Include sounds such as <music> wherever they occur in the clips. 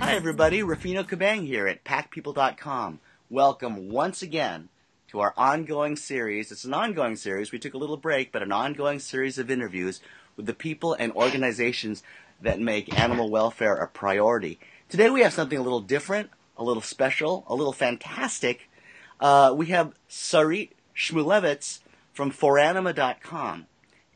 Hi, everybody. Rafino Kabang here at PackPeople.com. Welcome once again to our ongoing series. It's an ongoing series. We took a little break, but an ongoing series of interviews with the people and organizations that make animal welfare a priority. Today we have something a little different, a little special, a little fantastic. Uh, we have Sarit Shmulevitz from Foranima.com.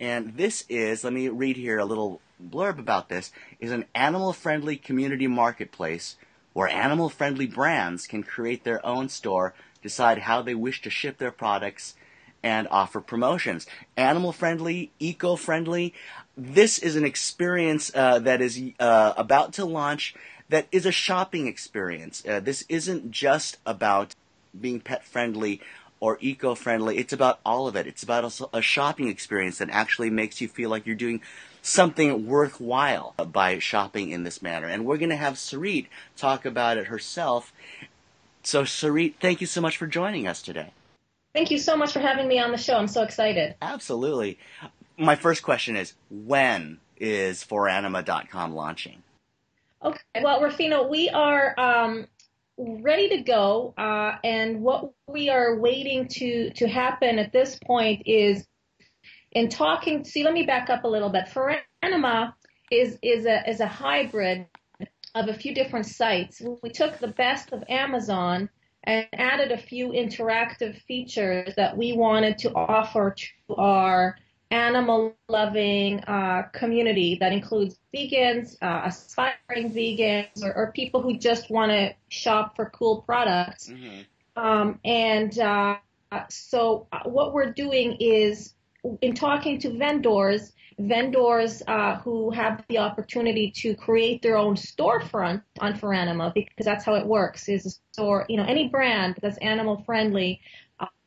And this is, let me read here a little blurb about this, is an animal friendly community marketplace where animal friendly brands can create their own store, decide how they wish to ship their products, and offer promotions. Animal friendly, eco friendly. This is an experience uh, that is uh, about to launch that is a shopping experience. Uh, this isn't just about being pet friendly or eco friendly. It's about all of it. It's about a, a, shopping experience that actually makes you feel like you're doing something worthwhile by shopping in this manner. And we're going to have Sarit talk about it herself. So, Sarit, thank you so much for joining us today. Thank you so much for having me on the show. I'm so excited. Absolutely. My first question is when is foranima.com launching? Okay. Well, Rafino, we are um, ready to go, uh, and what we are waiting to to happen at this point is in talking. See, let me back up a little bit. Foranima is is a is a hybrid of a few different sites. We took the best of Amazon and added a few interactive features that we wanted to offer to our animal loving uh, community that includes vegans, uh, aspiring vegans, or, or, people who just want to shop for cool products. Mm-hmm. Um, and uh, so, uh, what we're doing is in talking to vendors, vendors uh, who have the opportunity to create their own storefront on Foranima, because that's how it works. Is a store, you know, any brand that's animal friendly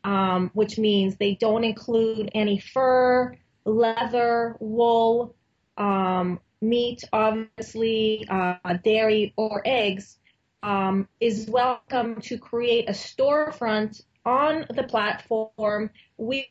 um, which means they don't include any fur, leather, wool, um, meat, obviously, uh, dairy, or eggs, um, is welcome to create a storefront on the platform. We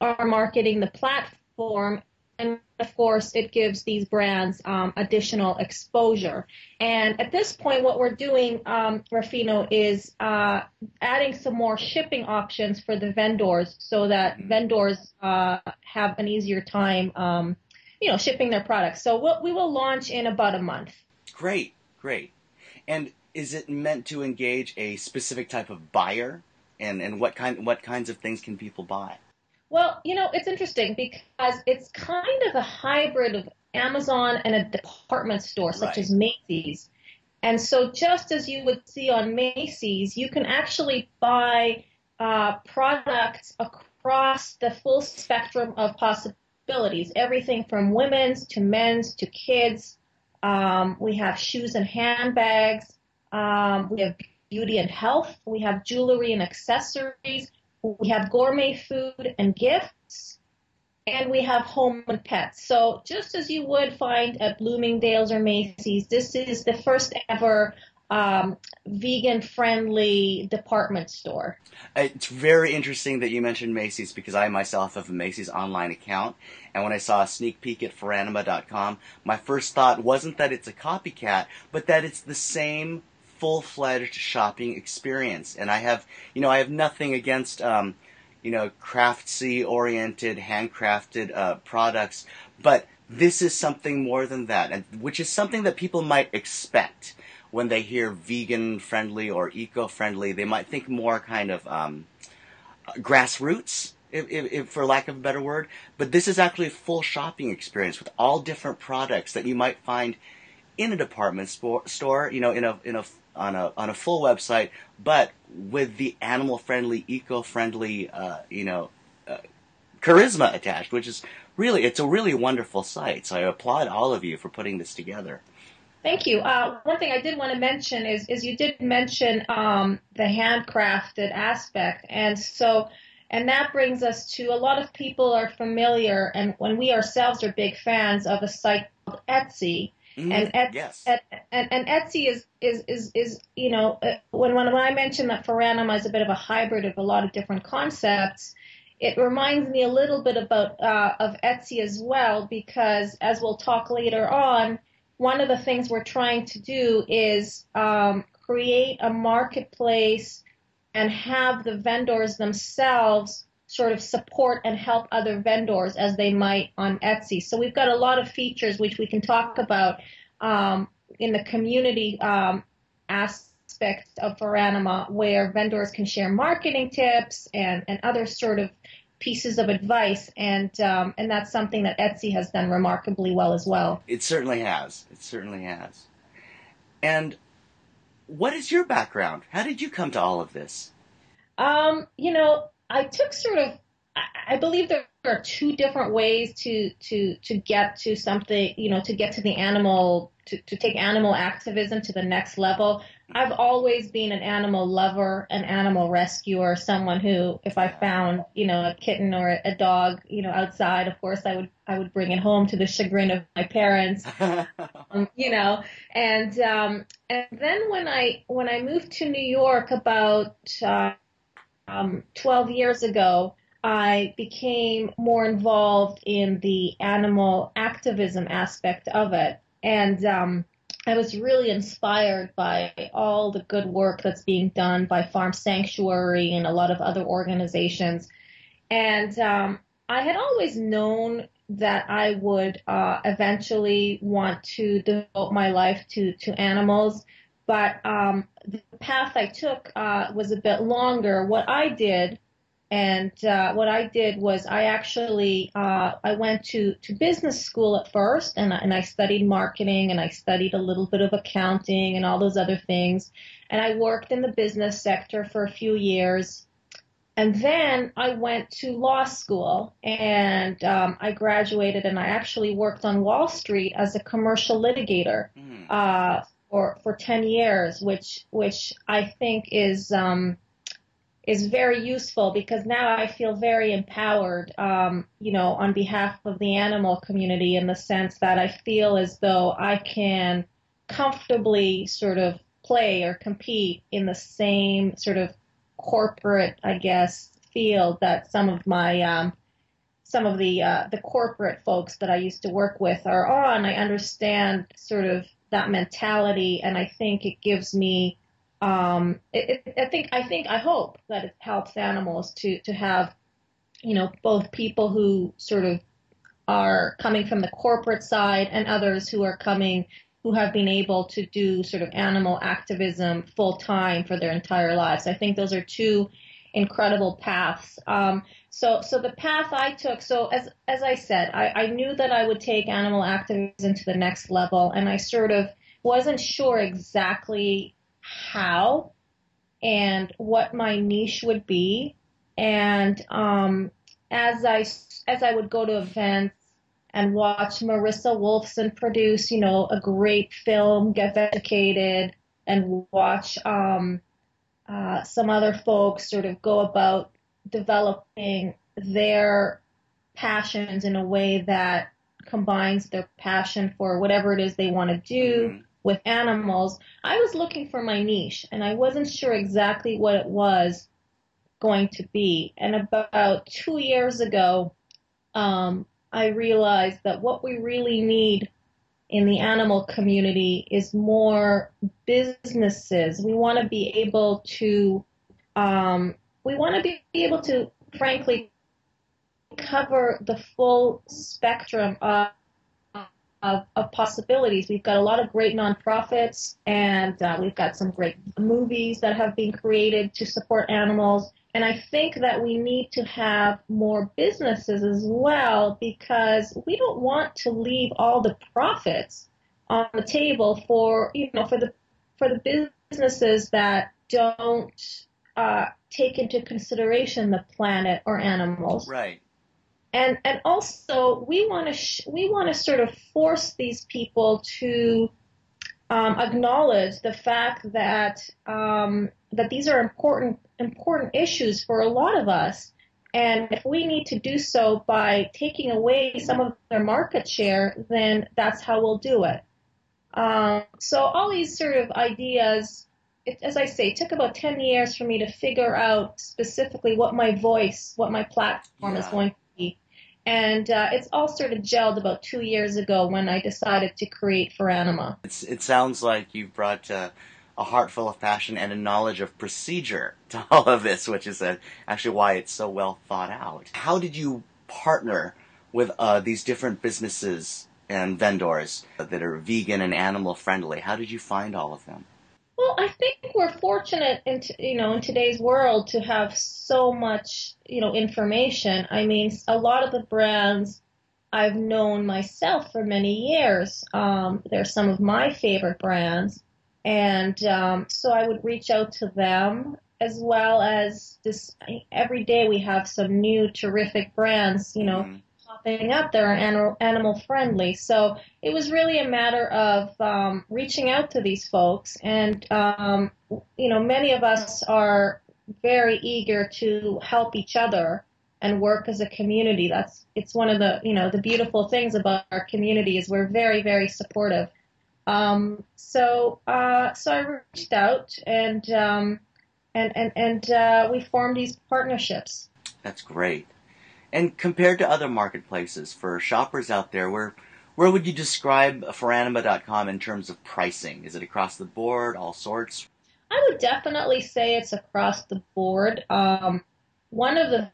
are marketing the platform and of course, it gives these brands um, additional exposure. And at this point, what we're doing, um, Rafino, is uh, adding some more shipping options for the vendors so that mm-hmm. vendors uh, have an easier time, um, you know, shipping their products. So we'll, we will launch in about a month. Great, great. And is it meant to engage a specific type of buyer? And, and what kind what kinds of things can people buy? Well, you know, it's interesting because it's kind of a hybrid of Amazon and a department store such right. as Macy's. And so, just as you would see on Macy's, you can actually buy uh, products across the full spectrum of possibilities everything from women's to men's to kids. Um, we have shoes and handbags. Um, we have beauty and health. We have jewelry and accessories. We have gourmet food and gifts, and we have home and pets. So just as you would find at Bloomingdale's or Macy's, this is the first ever um, vegan friendly department store. It's very interesting that you mentioned Macy's because I myself have a Macy's online account. And when I saw a sneak peek at Foranima.com, my first thought wasn't that it's a copycat, but that it's the same full-fledged shopping experience. And I have, you know, I have nothing against, um, you know, craftsy oriented, handcrafted uh, products, but this is something more than that, and which is something that people might expect when they hear vegan friendly or eco friendly. They might think more kind of um, grassroots. If, if, if, for lack of a better word, but this is actually a full shopping experience with all different products that you might find in a department store, you know, in a in a on a on a full website, but with the animal friendly, eco friendly, uh, you know, uh, charisma attached, which is really it's a really wonderful site. So I applaud all of you for putting this together. Thank you. Uh, one thing I did want to mention is is you did mention um, the handcrafted aspect, and so And that brings us to a lot of people are familiar, and when we ourselves are big fans of a site called Etsy. Mhm. And, Et- yes. and, and, and Etsy is, is, is, is, you know, uh, when, when, I mentioned that Foranima is a bit of a hybrid of a lot of different concepts, it reminds me a little bit about, uh, of Etsy as well, because as we'll talk later on, one of the things we're trying to do is, um, create a marketplace and have the vendors themselves sort of support and help other vendors as they might on Etsy. So we've got a lot of features which we can talk about um, in the community um, aspect of Foranima where vendors can share marketing tips and, and other sort of pieces of advice and um, and that's something that Etsy has done remarkably well as well. It certainly has. It certainly has. And what is your background? How did you come to all of this? Um, you know, I took sort of, I, believe there are two different ways to, to, to get to something, you know, to get to the animal, to, to take animal activism to the next level. I've always been an animal lover, an animal rescuer, someone who, if I found, you know, a kitten or a dog, you know, outside, of course, I would, I would bring it home to the chagrin of my parents <laughs> um, you know, and um, and then when I when I moved to New York about uh, um, 12 years ago, I became more involved in the animal activism aspect of it, and um, I was really inspired by all the good work that's being done by Farm Sanctuary and a lot of other organizations, and um, I had always known that I would uh, eventually want to devote my life to to animals, but um, the path I took uh, was a bit longer. What I did, and uh, what I did was I actually uh, I went to to business school at first, and and I studied marketing, and I studied a little bit of accounting and all those other things, and I worked in the business sector for a few years. And then I went to law school and um, I graduated and I actually worked on Wall Street as a commercial litigator Hmm. uh, for for ten years, which which I think is um, is very useful because now I feel very empowered, um, you know, on behalf of the animal community in the sense that I feel as though I can comfortably sort of play or compete in the same sort of corporate, I guess, field that some of my um, some of the uh, the corporate folks that I used to work with are on. I understand sort of that mentality, and I think it gives me. Um, it, it, I think I think I hope that it helps animals to to have, you know, both people who sort of are coming from the corporate side and others who are coming who have been able to do sort of animal activism full time for their entire lives. I think those are two incredible paths. Um, so, so the path I took, so as, as I said, I, I knew that I would take animal activism to the next level and I sort of wasn't sure exactly how and what my niche would be. And, um, as I, as I would go to events and watch Marisa Wolfson produce, you know, a great film, Vegucated and watch, um, uh, some other folks sort of go about developing their passions in a way that combines their passion for whatever it is they want to do Mhm. with animals. I was looking for my niche and I wasn't sure exactly what it was going to be. And about two years ago, um, I realized that what we really need in the animal community is more businesses. We want to be able to, um, we want to be able to, frankly, cover the full spectrum of, of, of possibilities. We've got a lot of great nonprofits, and uh, we've got some great movies that have been created to support animals. And I think that we need to have more businesses as well because we don't want to leave all the profits on the table for you know for the for the businesses that don't uh, take into consideration the planet or animals. Right. And and also we want to sh- we want to sort of force these people to um, acknowledge the fact that um, that these are important important issues for a lot of us, And if we need to do so by taking away some of their market share, then that's how we'll do it. Um, so all these sort of ideas, it, as I say, it took about 10 years for me to figure out specifically what my voice, what my platform yeah. is going to be. And uh, it's all sort of gelled about two years ago when I decided to create Foranima. It's, it sounds like you brought uh, a heart full of passion and a knowledge of procedure to <laughs> all of this, which is uh, actually why it's so well thought out. How did you partner with uh, these different businesses and vendors that are vegan and animal friendly? How did you find all of them? Well, I think we're fortunate in t- you know in today's world to have so much you know information. I mean, a lot of the brands I've known myself for many years. Um, they're some of my favorite brands, and um, so I would reach out to them as well as this. Every day we have some new terrific brands, you know, mm-hmm. Popping up that are animal, animal friendly. So it was really a matter of um, reaching out to these folks, and um, you know, many of us are very eager to help each other and work as a community. That's it's one of the you know the beautiful things about our community is we're very very supportive. Um, so uh, so I reached out and um, and and and uh, we formed these partnerships. That's great. And compared to other marketplaces for shoppers out there, where where would you describe Foranima.com in terms of pricing? Is it across the board, all sorts? I would definitely say it's across the board. Um, one of the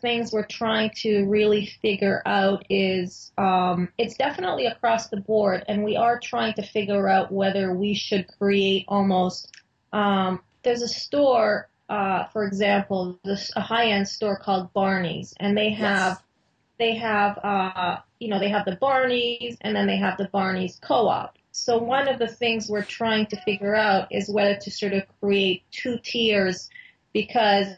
things we're trying to really figure out is um, it's definitely across the board, and we are trying to figure out whether we should create almost. Um, there's a store, uh, for example, this a high-end store called Barney's, and they have yes. they have uh, you know they have the Barney's, and then they have the Barney's Co-op. So one of the things we're trying to figure out is whether to sort of create two tiers, because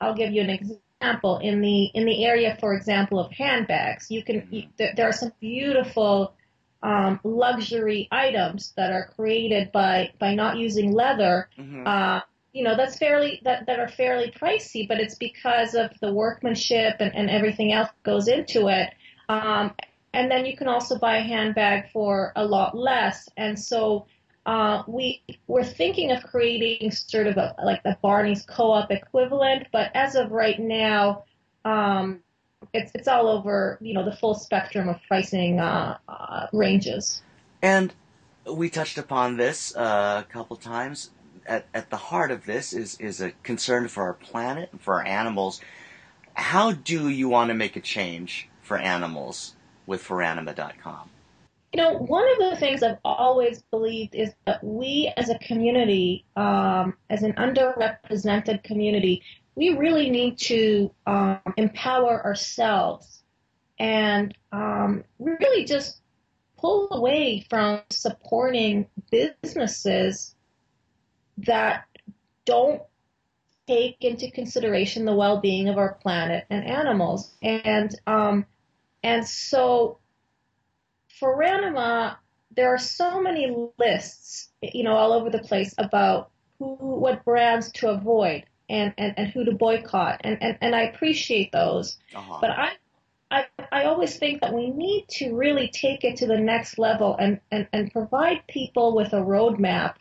I'll give you an example in the in the area, for example, of handbags, you can you, there, there, are some beautiful um, luxury items that are created by by not using leather. Mm-hmm. Uh, you know that's fairly that that are fairly pricey, but it's because of the workmanship and, and everything else goes into it. Um, and then you can also buy a handbag for a lot less. And so uh, we we're thinking of creating sort of a like the Barney's co-op equivalent, but as of right now, um, it's it's all over you know the full spectrum of pricing uh, uh, ranges. And we touched upon this uh, a couple times. At, at the heart of this is is a concern for our planet and for our animals. How do you want to make a change for animals with Foranima.com? You know, one of the things I've always believed is that we as a community, um, as an underrepresented community, we really need to um, empower ourselves and um, really just pull away from supporting businesses that don't take into consideration the well-being of our planet and animals. And um, and so Foranima, there are so many lists, you know, all over the place about who, what brands to avoid and, and, and who to boycott. And, and, and I appreciate those. Uh-huh. But I, I, I always think that we need to really take it to the next level and, and, and provide people with a roadmap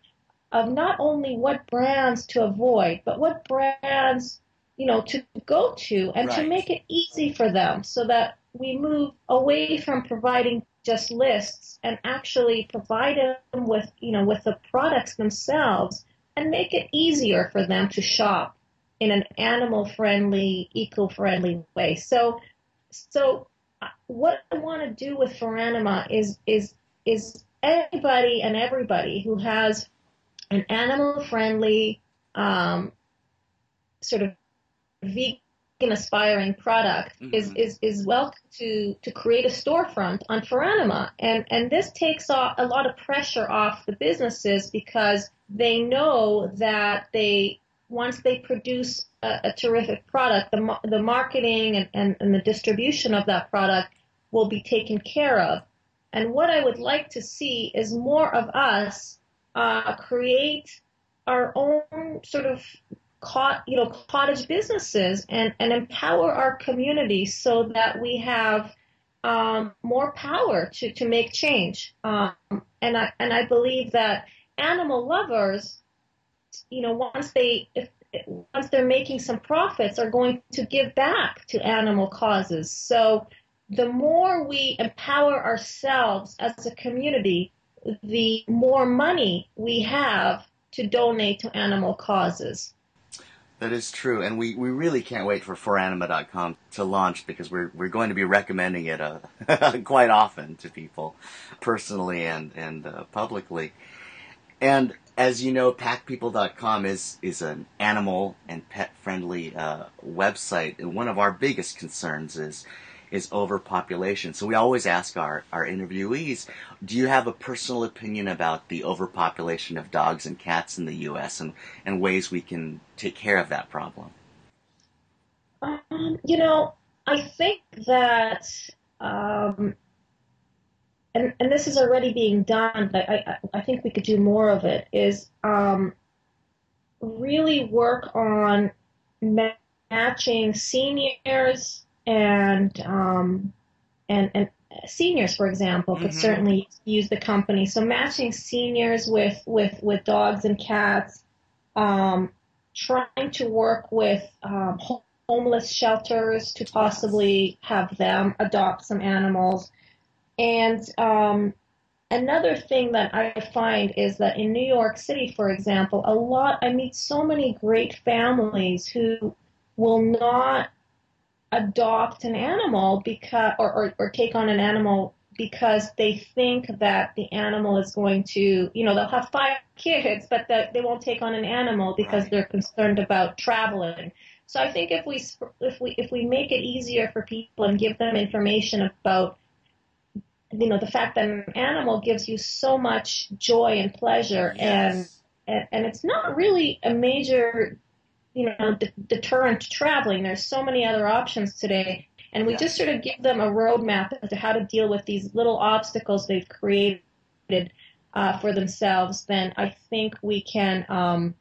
of not only what brands to avoid, but what brands, you know, to go to and right. to make it easy for them so that we move away from providing just lists and actually provide them with, you know, with the products themselves and make it easier for them to shop in an animal friendly, eco friendly way. So, so uh, what I want to do with Foranima is, is, is anybody and everybody who has an animal friendly, um, sort of vegan aspiring product mm-hmm. is, is, is welcome to, to create a storefront on Foranima. And, and this takes off a lot of pressure off the businesses because they know that they, once they produce a, a terrific product, the, the marketing and, and, and the distribution of that product will be taken care of. And what I would like to see is more of us uh, create our own sort of you know, cottage businesses and, and empower our community so that we have um, more power to, to make change. Um, and I and I believe that animal lovers, you know, once they if, once they're making some profits, are going to give back to animal causes. So the more we empower ourselves as a community, the more money we have to donate to animal causes. That is true, and we, we really can't wait for foranima.com to launch because we're we're going to be recommending it uh, <laughs> quite often to people, personally and and uh, publicly. And as you know, packpeople.com is is an animal and pet friendly uh, website, and one of our biggest concerns is is overpopulation. So we always ask our, our interviewees, do you have a personal opinion about the overpopulation of dogs and cats in the U.S. and, and ways we can take care of that problem? Um, you know, I think that, um, and, and this is already being done, but I, I, I think we could do more of it, is um, really work on matching seniors and um, and and seniors, for example, could mm-hmm. certainly use the company. So matching seniors with with with dogs and cats, um, trying to work with um, homeless shelters to possibly have them adopt some animals, and um, another thing that I find is that in New York City, for example, a lot I meet so many great families who will not adopt an animal because or, or, or take on an animal because they think that the animal is going to, you know, they'll have five kids, but that they won't take on an animal because right. they're concerned about traveling. So I think if we if we if we make it easier for people and give them information about you know the fact that an animal gives you so much joy and pleasure yes. and, and and it's not really a major you know, de- deterrent to traveling. There's so many other options today. And we just sort of give them a roadmap as to how to deal with these little obstacles they've created uh, for themselves. Then I think we can um,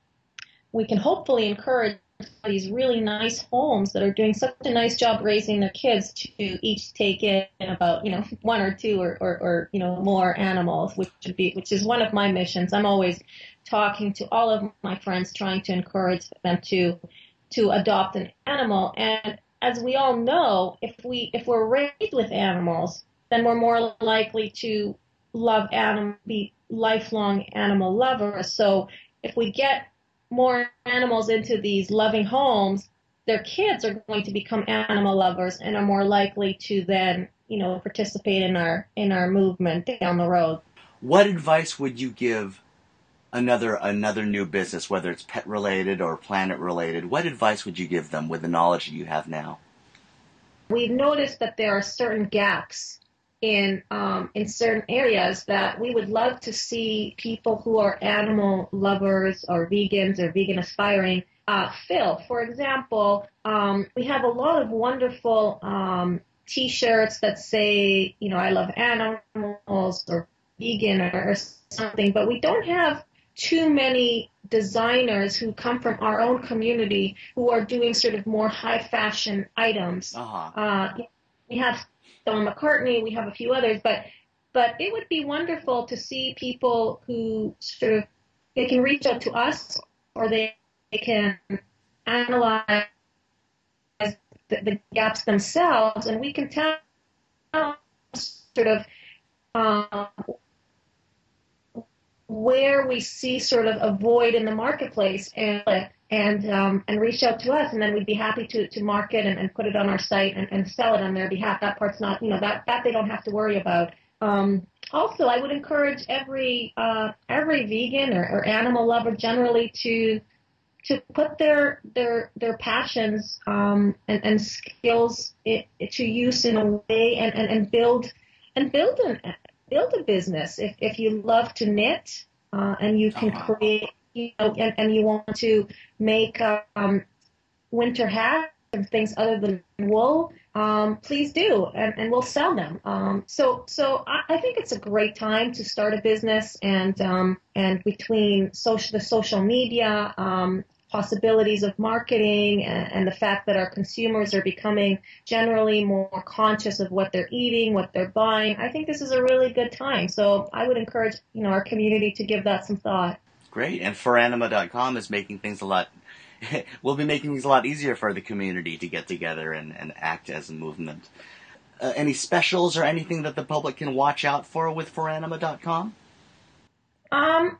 we can hopefully encourage these really nice homes that are doing such a nice job raising their kids to each take in about you know one or two or, or, or you know more animals, which would be which is one of my missions. I'm always talking to all of my friends, trying to encourage them to to adopt an animal. And as we all know, if we if we're raised with animals, then we're more likely to love animal, be lifelong animal lovers. So if we get more animals into these loving homes, their kids are going to become animal lovers and are more likely to then, you know, participate in our in our movement down the road. What advice would you give another another new business, whether it's pet related or planet related, what advice would you give them with the knowledge that you have now? We've noticed that there are certain gaps in um, in certain areas that we would love to see people who are animal lovers or vegans or vegan aspiring uh, fill. For example, um, we have a lot of wonderful um, T-shirts that say, you know, I love animals or vegan or something, but we don't have too many designers who come from our own community who are doing sort of more high fashion items. Uh-huh. Uh, we have Stella McCartney, we have a few others, but but it would be wonderful to see people who sort of they can reach out to us or they, they can analyze the, the, gaps themselves, and we can tell sort of um, where we see sort of a void in the marketplace and and um, and reach out to us, and then we'd be happy to to market and, and put it on our site and, and sell it on their behalf. That part's not, you know, that that they don't have to worry about. Um, also, I would encourage every uh, every vegan or, or animal lover generally to to put their their their passions um, and, and skills it, to use in a way and, and, and build and build an build a business. If, if you love to knit uh, and you can uh-huh. create, you know, and, and you want to make um, winter hats and things other than wool, um, please do, and, and we'll sell them. Um, so, so I, I think it's a great time to start a business, and um, and between social the social media, um, possibilities of marketing and, and, the fact that our consumers are becoming generally more conscious of what they're eating, what they're buying, I think this is a really good time. So I would encourage, you know, our community to give that some thought. Great. And foranima.com is making things a lot <laughs> we'll be making things a lot easier for the community to get together and, and act as a movement. Uh, any specials or anything that the public can watch out for with foranima.com? Um,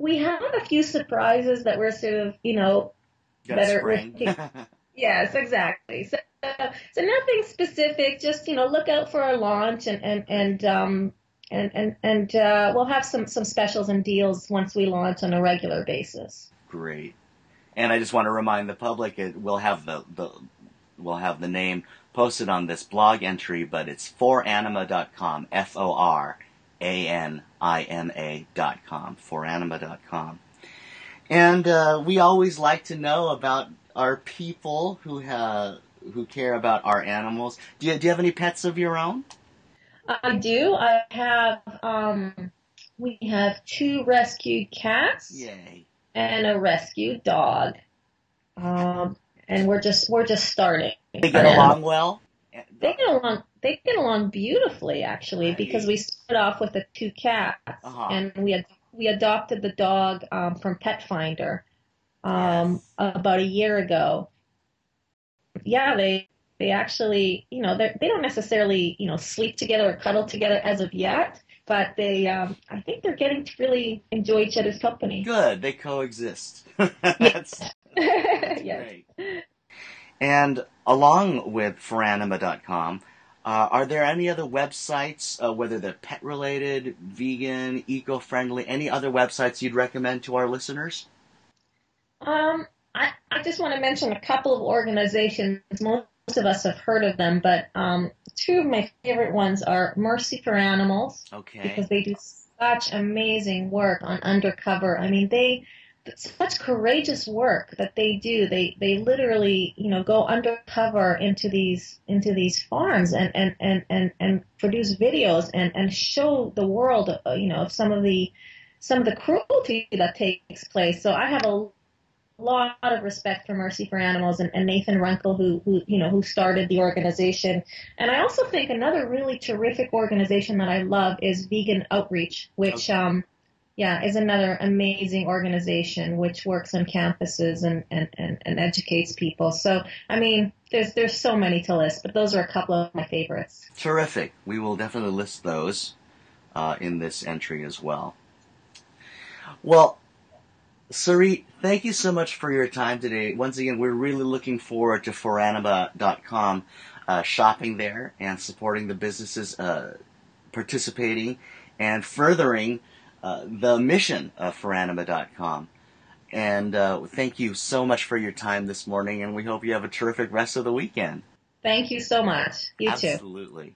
we have a few surprises that we're sort of, you know, better. <laughs> yes, exactly. So, uh, so nothing specific. Just you know, look out for our launch, and and and um, and and and uh, we'll have some some specials and deals once we launch on a regular basis. Great. And I just want to remind the public, it, we'll have the, the we'll have the name posted on this blog entry, but it's foranima.com, F O R A N I M A dot com, foranima.com. And uh, we always like to know about our people who have who care about our animals. Do you, do you have any pets of your own? I do. I have. Um, we have two rescued cats. Yay! And a rescued dog. Um, and we're just we're just starting. They get along well. They get along. They get along beautifully, actually, right. because we started off with the two cats, uh-huh. and we had we adopted the dog um, from Petfinder um, yes. about a year ago. Yeah, they they actually, you know, they they don't necessarily, you know, sleep together or cuddle together as of yet, but they, um, I think they're getting to really enjoy each other's company. Good, they coexist. <laughs> that's, that's <laughs> yes. great. And along with foranima.com, uh, are there any other websites, uh, whether they're pet related, vegan, eco friendly, any other websites you'd recommend to our listeners? Um, I, I just want to mention a couple of organizations. Most of us have heard of them, but um, two of my favorite ones are Mercy for Animals. Okay. Because they do such amazing work on undercover. I mean, they such courageous work that they do. They they literally you know go undercover into these into these farms and and and and, and produce videos and and show the world uh, you know some of the some of the cruelty that takes place. So I have a lot of respect for Mercy for Animals and, and Nathan Runkle, who, who, you know, who started the organization. And I also think another really terrific organization that I love is Vegan Outreach, which, um, yeah, is another amazing organization which works on campuses and, and, and, and educates people. So, I mean, there's there's so many to list, but those are a couple of my favorites. Terrific. We will definitely list those uh, in this entry as well. Well, Sarit, thank you so much for your time today. Once again, we're really looking forward to foranima.com, uh, shopping there and supporting the businesses uh, participating and furthering uh, the mission of foranima.com. And uh, thank you so much for your time this morning, and we hope you have a terrific rest of the weekend. Thank you so much. You Absolutely. too. Absolutely.